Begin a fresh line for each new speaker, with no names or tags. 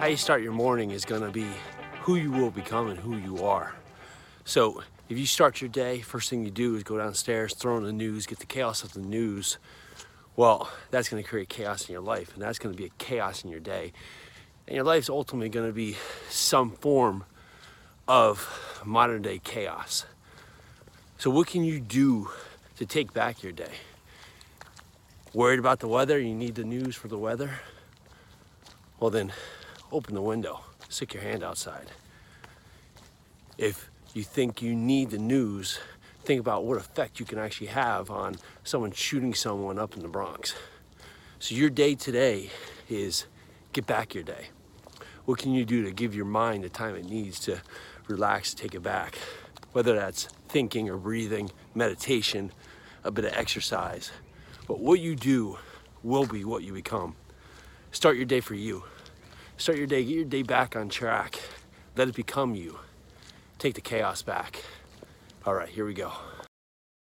how you start your morning is going to be who you will become and who you are. So if you start your day, first thing you do is go downstairs, throw in the news, get the chaos of the news. Well, that's going to create chaos in your life, and that's going to be a chaos in your day. And your life's ultimately going to be some form of modern day chaos. So, what can you do to take back your day? Worried about the weather? You need the news for the weather? Well, then open the window, stick your hand outside. If you think you need the news, think about what effect you can actually have on someone shooting someone up in the Bronx. So, your day today is get back your day. What can you do to give your mind the time it needs to relax, take it back? Whether that's thinking or breathing, meditation, a bit of exercise. But what you do will be what you become. Start your day for you. Start your day, get your day back on track. Let it become you. Take the chaos back. All right, here we go.